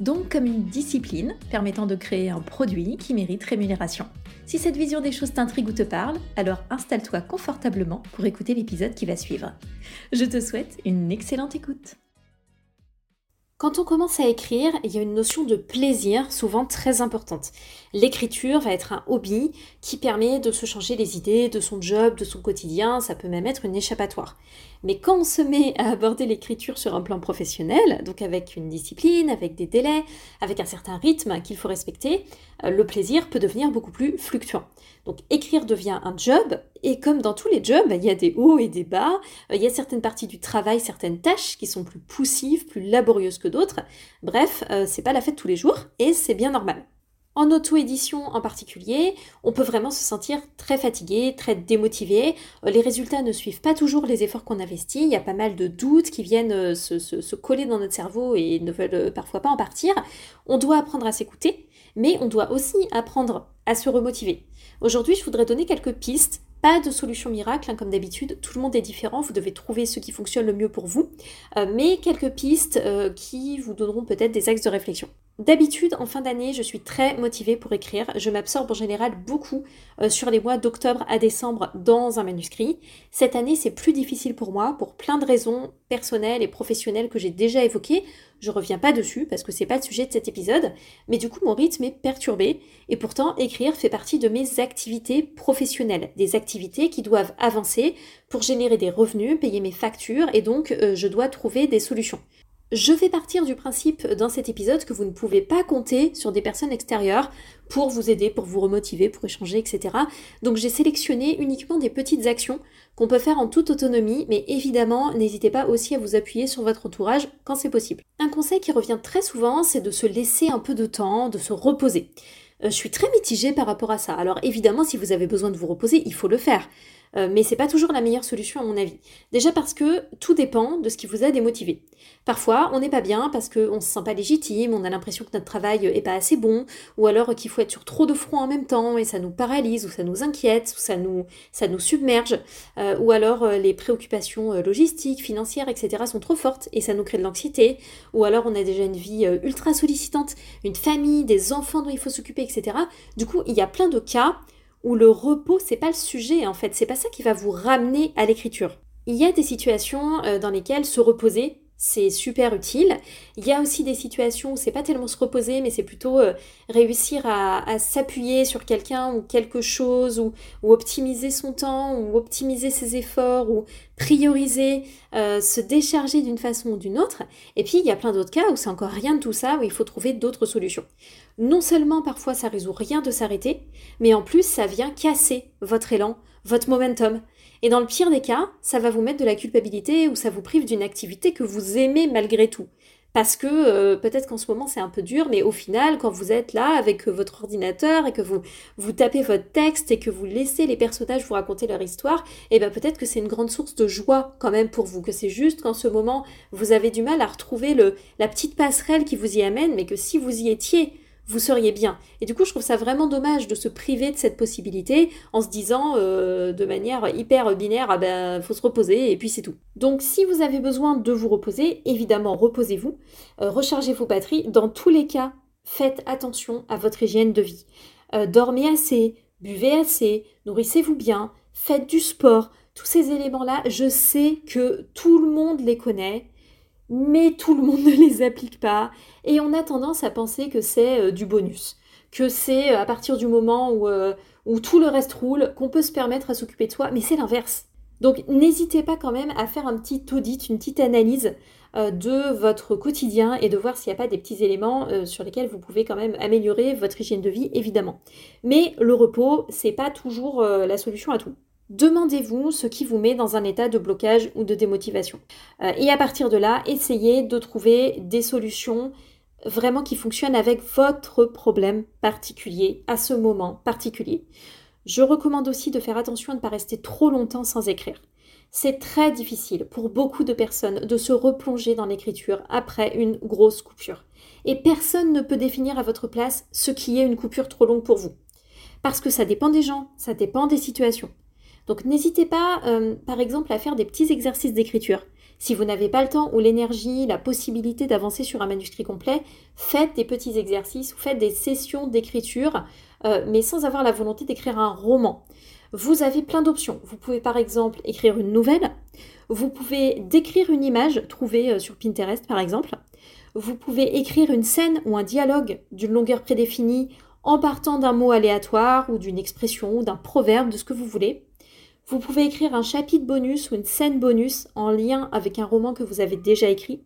Donc comme une discipline permettant de créer un produit qui mérite rémunération. Si cette vision des choses t'intrigue ou te parle, alors installe-toi confortablement pour écouter l'épisode qui va suivre. Je te souhaite une excellente écoute. Quand on commence à écrire, il y a une notion de plaisir souvent très importante. L'écriture va être un hobby qui permet de se changer les idées de son job, de son quotidien, ça peut même être une échappatoire. Mais quand on se met à aborder l'écriture sur un plan professionnel, donc avec une discipline, avec des délais, avec un certain rythme qu'il faut respecter, euh, le plaisir peut devenir beaucoup plus fluctuant. Donc écrire devient un job, et comme dans tous les jobs, il y a des hauts et des bas, euh, il y a certaines parties du travail, certaines tâches qui sont plus poussives, plus laborieuses que d'autres. Bref, euh, c'est pas la fête tous les jours, et c'est bien normal. En auto-édition en particulier, on peut vraiment se sentir très fatigué, très démotivé. Euh, les résultats ne suivent pas toujours les efforts qu'on investit. Il y a pas mal de doutes qui viennent euh, se, coller dans notre cerveau et ne veulent euh, parfois pas en partir. On doit apprendre à s'écouter, mais on doit aussi apprendre à se remotiver. Aujourd'hui, je voudrais donner quelques pistes pas de solution miracle, hein, comme d'habitude, tout le monde est différent, vous devez trouver ce qui fonctionne le mieux pour vous, mais quelques pistes qui vous donneront peut-être des axes de réflexion. D'habitude, en fin d'année, je suis très motivée pour écrire. Je m'absorbe en général beaucoup euh, sur les mois d'octobre à décembre dans un manuscrit. Cette année, c'est plus difficile pour moi pour plein de raisons personnelles et professionnelles que j'ai déjà évoquées. Je reviens pas dessus parce que c'est pas le sujet de cet épisode, mais du coup, mon rythme est perturbé et pourtant, écrire fait partie de mes activités professionnelles, des activités qui doivent avancer pour générer des revenus, payer mes factures et donc euh, je dois trouver des solutions. Je vais partir du principe dans cet épisode que vous ne pouvez pas compter sur des personnes extérieures pour vous aider, pour vous remotiver, pour échanger, etc. Donc j'ai sélectionné uniquement des petites actions qu'on peut faire en toute autonomie, mais évidemment, n'hésitez pas aussi à vous appuyer sur votre entourage quand c'est possible. Un conseil qui revient très souvent, c'est de se laisser un peu de temps, de se reposer. Euh, je suis très mitigée par rapport à ça. Alors évidemment, si vous avez besoin de vous reposer, il faut le faire. Euh, mais c'est pas toujours la meilleure solution à mon avis. Déjà parce que tout dépend de ce qui vous a démotivé. Parfois, on n'est pas bien parce qu'on se sent pas légitime, on a l'impression que notre travail est pas assez bon, ou alors qu'il faut être sur trop de fronts en même temps et ça nous paralyse, ou ça nous inquiète, ou ça nous, submerge, euh, ou alors euh, les préoccupations logistiques, financières, etc. sont trop fortes et ça nous crée de l'anxiété, ou alors on a déjà une vie ultra sollicitante, une famille, des enfants dont il faut s'occuper, etc. Du coup, il y a plein de cas où le repos, c'est pas le sujet en fait, c'est pas ça qui va vous ramener à l'écriture. Il y a des situations euh, dans lesquelles se reposer, c'est super utile. Il y a aussi des situations où c'est pas tellement se reposer, mais c'est plutôt euh, réussir à, s'appuyer sur quelqu'un ou quelque chose, ou, optimiser son temps, ou optimiser ses efforts, ou prioriser, euh, se décharger d'une façon ou d'une autre. Et puis il y a plein d'autres cas où c'est encore rien de tout ça, où il faut trouver d'autres solutions. Non seulement parfois ça résout rien de s'arrêter, mais en plus ça vient casser votre élan, votre momentum. Et dans le pire des cas, ça va vous mettre de la culpabilité ou ça vous prive d'une activité que vous aimez malgré tout. Parce que euh, peut-être qu'en ce moment c'est un peu dur, mais au final, quand vous êtes là avec euh, votre ordinateur et que vous, tapez votre texte et que vous laissez les personnages vous raconter leur histoire, et eh bien peut-être que c'est une grande source de joie quand même pour vous, que c'est juste qu'en ce moment vous avez du mal à retrouver le, la petite passerelle qui vous y amène, mais que si vous y étiez, vous seriez bien. Et du coup, je trouve ça vraiment dommage de se priver de cette possibilité en se disant euh, de manière hyper binaire, ah ben, faut se reposer et puis c'est tout. Donc, si vous avez besoin de vous reposer, évidemment, reposez-vous, euh, rechargez vos batteries. Dans tous les cas, faites attention à votre hygiène de vie. Euh, dormez assez, buvez assez, nourrissez-vous bien, faites du sport. Tous ces éléments-là, je sais que tout le monde les connaît mais tout le monde ne les applique pas et on a tendance à penser que c'est euh, du bonus, que c'est euh, à partir du moment où, euh, où tout le reste roule qu'on peut se permettre à s'occuper de soi, mais c'est l'inverse. Donc n'hésitez pas quand même à faire un petit audit, une petite analyse de votre quotidien et de voir s'il n'y a pas des petits éléments sur lesquels vous pouvez quand même améliorer votre hygiène de vie, évidemment. Mais le repos, c'est pas toujours la solution à tout. Demandez-vous ce qui vous met dans un état de blocage ou de démotivation. Euh, et à partir de là, essayez de trouver des solutions vraiment qui fonctionne avec votre problème particulier à ce moment particulier. Je recommande aussi de faire attention à ne pas rester trop longtemps sans écrire. C'est très difficile pour beaucoup de personnes de se replonger dans l'écriture après une grosse coupure. Et personne ne peut définir à votre place ce qui est une coupure trop longue pour vous. Parce que ça dépend des gens, ça dépend des situations. Donc n'hésitez pas, euh, par exemple, à faire des petits exercices d'écriture. Si vous n'avez pas le temps ou l'énergie, la possibilité d'avancer sur un manuscrit complet, faites des petits exercices ou faites des sessions d'écriture, euh, mais sans avoir la volonté d'écrire un roman. Vous avez plein d'options. Vous pouvez par exemple écrire une nouvelle, vous pouvez décrire une image trouvée euh, sur Pinterest par exemple, vous pouvez écrire une scène ou un dialogue d'une longueur prédéfinie en partant d'un mot aléatoire ou d'une expression ou d'un proverbe, de ce que vous voulez. Vous pouvez écrire un chapitre bonus ou une scène bonus en lien avec un roman que vous avez déjà écrit.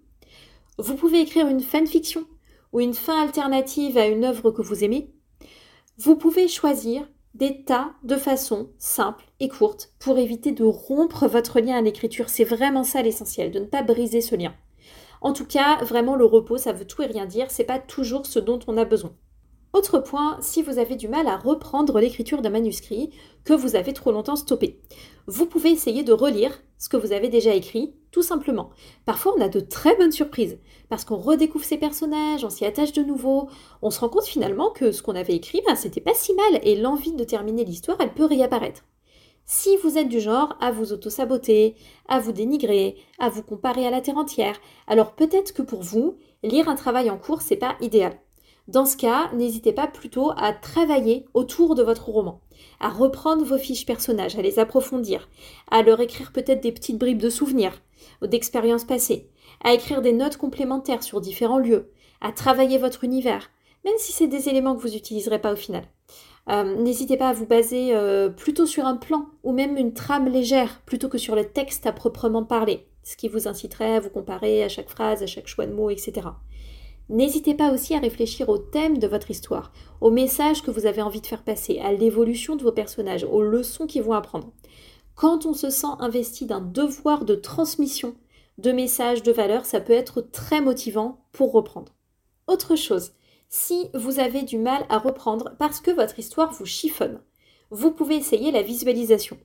Vous pouvez écrire une fanfiction ou une fin alternative à une œuvre que vous aimez. Vous pouvez choisir des tas de façons simples et courtes pour éviter de rompre votre lien à l'écriture. C'est vraiment ça l'essentiel, de ne pas briser ce lien. En tout cas, vraiment le repos, ça veut tout et rien dire, c'est pas toujours ce dont on a besoin. Autre point, si vous avez du mal à reprendre l'écriture d'un manuscrit que vous avez trop longtemps stoppé, vous pouvez essayer de relire ce que vous avez déjà écrit, tout simplement. Parfois, on a de très bonnes surprises, parce qu'on redécouvre ses personnages, on s'y attache de nouveau, on se rend compte finalement que ce qu'on avait écrit, ben, c'était pas si mal, et l'envie de terminer l'histoire, elle peut réapparaître. Si vous êtes du genre à vous auto-saboter, à vous dénigrer, à vous comparer à la terre entière, alors peut-être que pour vous, lire un travail en cours, c'est pas idéal. Dans ce cas, n'hésitez pas plutôt à travailler autour de votre roman, à reprendre vos fiches personnages, à les approfondir, à leur écrire peut-être des petites bribes de souvenirs ou d'expériences passées, à écrire des notes complémentaires sur différents lieux, à travailler votre univers, même si c'est des éléments que vous n'utiliserez pas au final. Euh, n'hésitez pas à vous baser euh, plutôt sur un plan ou même une trame légère plutôt que sur le texte à proprement parler, ce qui vous inciterait à vous comparer à chaque phrase, à chaque choix de mots, etc. N'hésitez pas aussi à réfléchir au thème de votre histoire, au message que vous avez envie de faire passer, à l'évolution de vos personnages, aux leçons qu'ils vont apprendre. Quand on se sent investi d'un devoir de transmission de messages, de valeurs, ça peut être très motivant pour reprendre. Autre chose, si vous avez du mal à reprendre parce que votre histoire vous chiffonne, vous pouvez essayer la visualisation.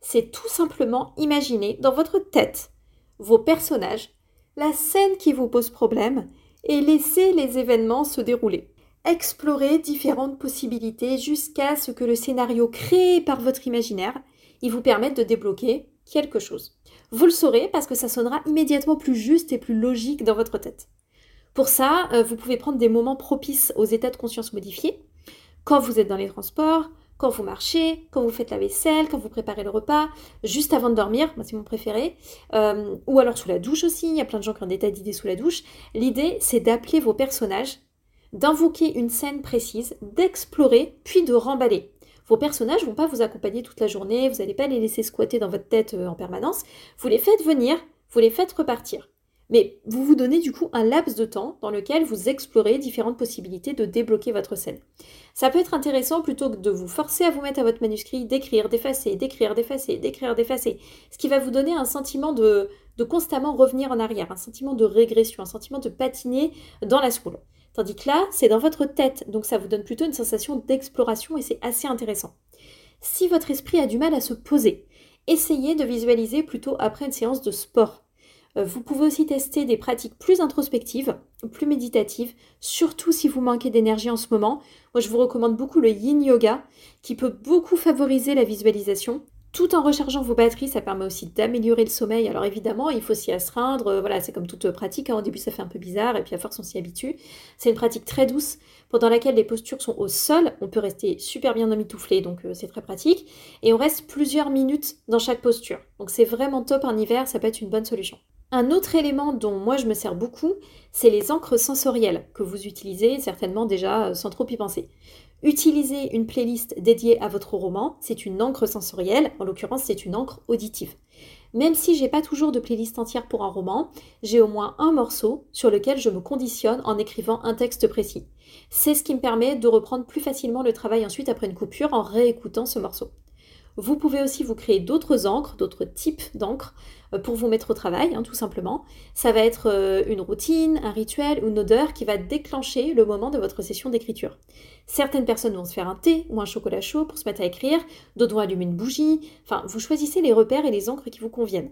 C'est tout simplement imaginer dans votre tête vos personnages, la scène qui vous pose problème et laisser les événements se dérouler. Explorez différentes possibilités jusqu'à ce que le scénario créé par votre imaginaire vous permette de débloquer quelque chose. Vous le saurez parce que ça sonnera immédiatement plus juste et plus logique dans votre tête. Pour ça, euh, vous pouvez prendre des moments propices aux états de conscience modifiés, quand vous êtes dans les transports, quand vous marchez, quand vous faites la vaisselle, quand vous préparez le repas, juste avant de dormir, moi c'est mon préféré, euh, ou alors sous la douche aussi, il y a plein de gens qui ont des tas d'idées sous la douche. L'idée c'est d'appeler vos personnages, d'invoquer une scène précise, d'explorer, puis de remballer. Vos personnages vont pas vous accompagner toute la journée, vous n'allez pas les laisser squatter dans votre tête euh, en permanence, vous les faites venir, vous les faites repartir. Mais vous vous donnez du coup un laps de temps dans lequel vous explorez différentes possibilités de débloquer votre scène. Ça peut être intéressant plutôt que de vous forcer à vous mettre à votre manuscrit, d'écrire, d'effacer, d'écrire, d'effacer, d'écrire, d'effacer, ce qui va vous donner un sentiment de, constamment revenir en arrière, un sentiment de régression, un sentiment de patiner dans la school. Tandis que là, c'est dans votre tête, donc ça vous donne plutôt une sensation d'exploration et c'est assez intéressant. Si votre esprit a du mal à se poser, essayez de visualiser plutôt après une séance de sport. Euh, vous pouvez aussi tester des pratiques plus introspectives, plus méditatives, surtout si vous manquez d'énergie en ce moment. Moi, je vous recommande beaucoup le yin yoga, qui peut beaucoup favoriser la visualisation. Tout en rechargeant vos batteries, ça permet aussi d'améliorer le sommeil. Alors évidemment, il faut s'y astreindre. Euh, voilà, c'est comme toute pratique. Hein. Au début, ça fait un peu bizarre et puis à force, on s'y habitue. C'est une pratique très douce pendant laquelle les postures sont au sol. On peut rester super bien emmitouflé, donc euh, c'est très pratique. Et on reste plusieurs minutes dans chaque posture. Donc c'est vraiment top en hiver, ça peut être une bonne solution. Un autre élément dont moi je me sers beaucoup, c'est les encres sensorielles que vous utilisez certainement déjà euh, sans trop y penser. Utilisez une playlist dédiée à votre roman, c'est une encre sensorielle, en l'occurrence c'est une encre auditive. Même si j'ai pas toujours de playlist entière pour un roman, j'ai au moins un morceau sur lequel je me conditionne en écrivant un texte précis. C'est ce qui me permet de reprendre plus facilement le travail ensuite après une coupure en réécoutant ce morceau. Vous pouvez aussi vous créer d'autres encres, d'autres types d'encres pour vous mettre au travail, hein, tout simplement. Ça va être euh, une routine, un rituel ou une odeur qui va déclencher le moment de votre session d'écriture. Certaines personnes vont se faire un thé ou un chocolat chaud pour se mettre à écrire, d'autres vont allumer une bougie. Enfin, vous choisissez les repères et les encres qui vous conviennent.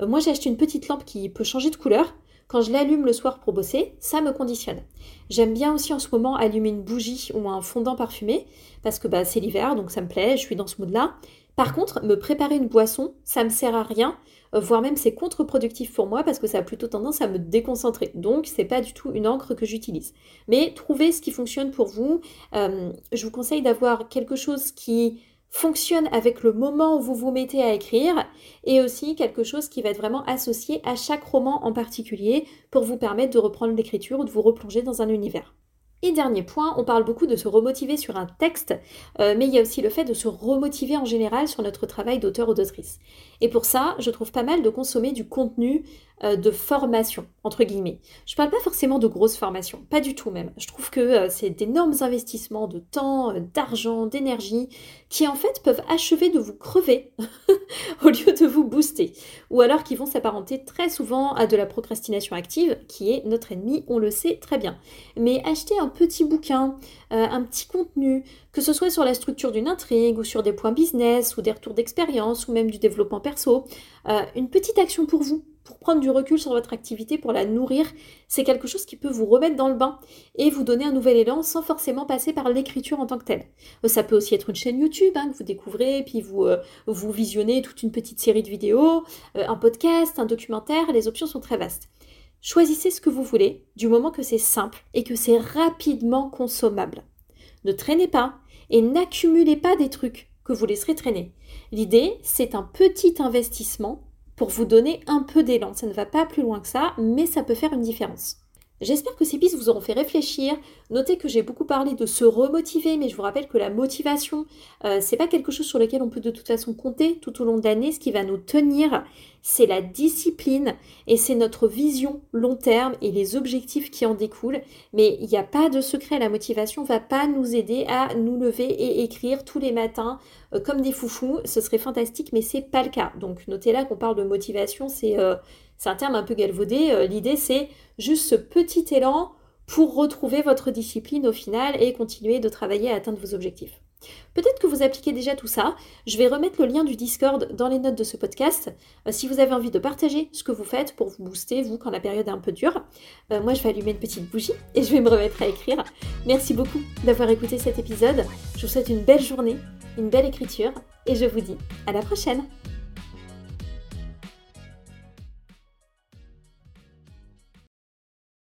Euh, moi, j'ai acheté une petite lampe qui peut changer de couleur. Quand je l'allume le soir pour bosser, ça me conditionne. J'aime bien aussi en ce moment allumer une bougie ou un fondant parfumé parce que bah, c'est l'hiver, donc ça me plaît, je suis dans ce mood-là. Par contre, me préparer une boisson, ça me sert à rien, euh, voire même c'est contre-productif pour moi parce que ça a plutôt tendance à me déconcentrer. Donc c'est pas du tout une encre que j'utilise. Mais trouvez ce qui fonctionne pour vous. Euh, je vous conseille d'avoir quelque chose qui fonctionne avec le moment où vous vous mettez à écrire et aussi quelque chose qui va être vraiment associé à chaque roman en particulier pour vous permettre de reprendre l'écriture ou de vous replonger dans un univers. Et dernier point, on parle beaucoup de se remotiver sur un texte, euh, mais il y a aussi le fait de se remotiver en général sur notre travail d'auteur ou d'autrice. Et pour ça, je trouve pas mal de consommer du contenu euh, de formation, entre guillemets. Je parle pas forcément de grosses formations, pas du tout même. Je trouve que euh, c'est d'énormes investissements de temps, euh, d'argent, d'énergie, qui en fait peuvent achever de vous crever au lieu de vous booster. Ou alors qui vont s'apparenter très souvent à de la procrastination active, qui est notre ennemi, on le sait très bien. Mais acheter un petit bouquin, un petit contenu, que ce soit sur la structure d'une intrigue ou sur des points business ou des retours d'expérience ou même du développement perso, une petite action pour vous pour prendre du recul sur votre activité, pour la nourrir, c'est quelque chose qui peut vous remettre dans le bain et vous donner un nouvel élan sans forcément passer par l'écriture en tant que telle. Euh, ça peut aussi être une chaîne YouTube hein, que vous découvrez, puis vous, euh, vous visionnez toute une petite série de vidéos, euh, un podcast, un documentaire, les options sont très vastes. Choisissez ce que vous voulez, du moment que c'est simple et que c'est rapidement consommable. Ne traînez pas et n'accumulez pas des trucs que vous laisserez traîner. L'idée, c'est un petit investissement pour vous donner un peu d'élan. Ça ne va pas plus loin que ça, mais ça peut faire une différence. J'espère que ces pistes vous auront fait réfléchir. Notez que j'ai beaucoup parlé de se remotiver, mais je vous rappelle que la motivation, euh, c'est pas quelque chose sur lequel on peut de toute façon compter tout au long de l'année. Ce qui va nous tenir, c'est la discipline et c'est notre vision long terme et les objectifs qui en découlent. Mais il n'y a pas de secret. La motivation va pas nous aider à nous lever et écrire tous les matins euh, comme des foufous. Ce serait fantastique, mais c'est pas le cas. Donc notez là qu'on parle de motivation, c'est euh, c'est un terme un peu galvaudé. Euh, l'idée, c'est juste ce petit élan pour retrouver votre discipline au final et continuer de travailler à atteindre vos objectifs. Peut-être que vous appliquez déjà tout ça. Je vais remettre le lien du Discord dans les notes de ce podcast. Euh, si vous avez envie de partager ce que vous faites pour vous booster, vous, quand la période est un peu dure, euh, moi je vais allumer une petite bougie et je vais me remettre à écrire. Merci beaucoup d'avoir écouté cet épisode. Je vous souhaite une belle journée, une belle écriture et je vous dis à la prochaine.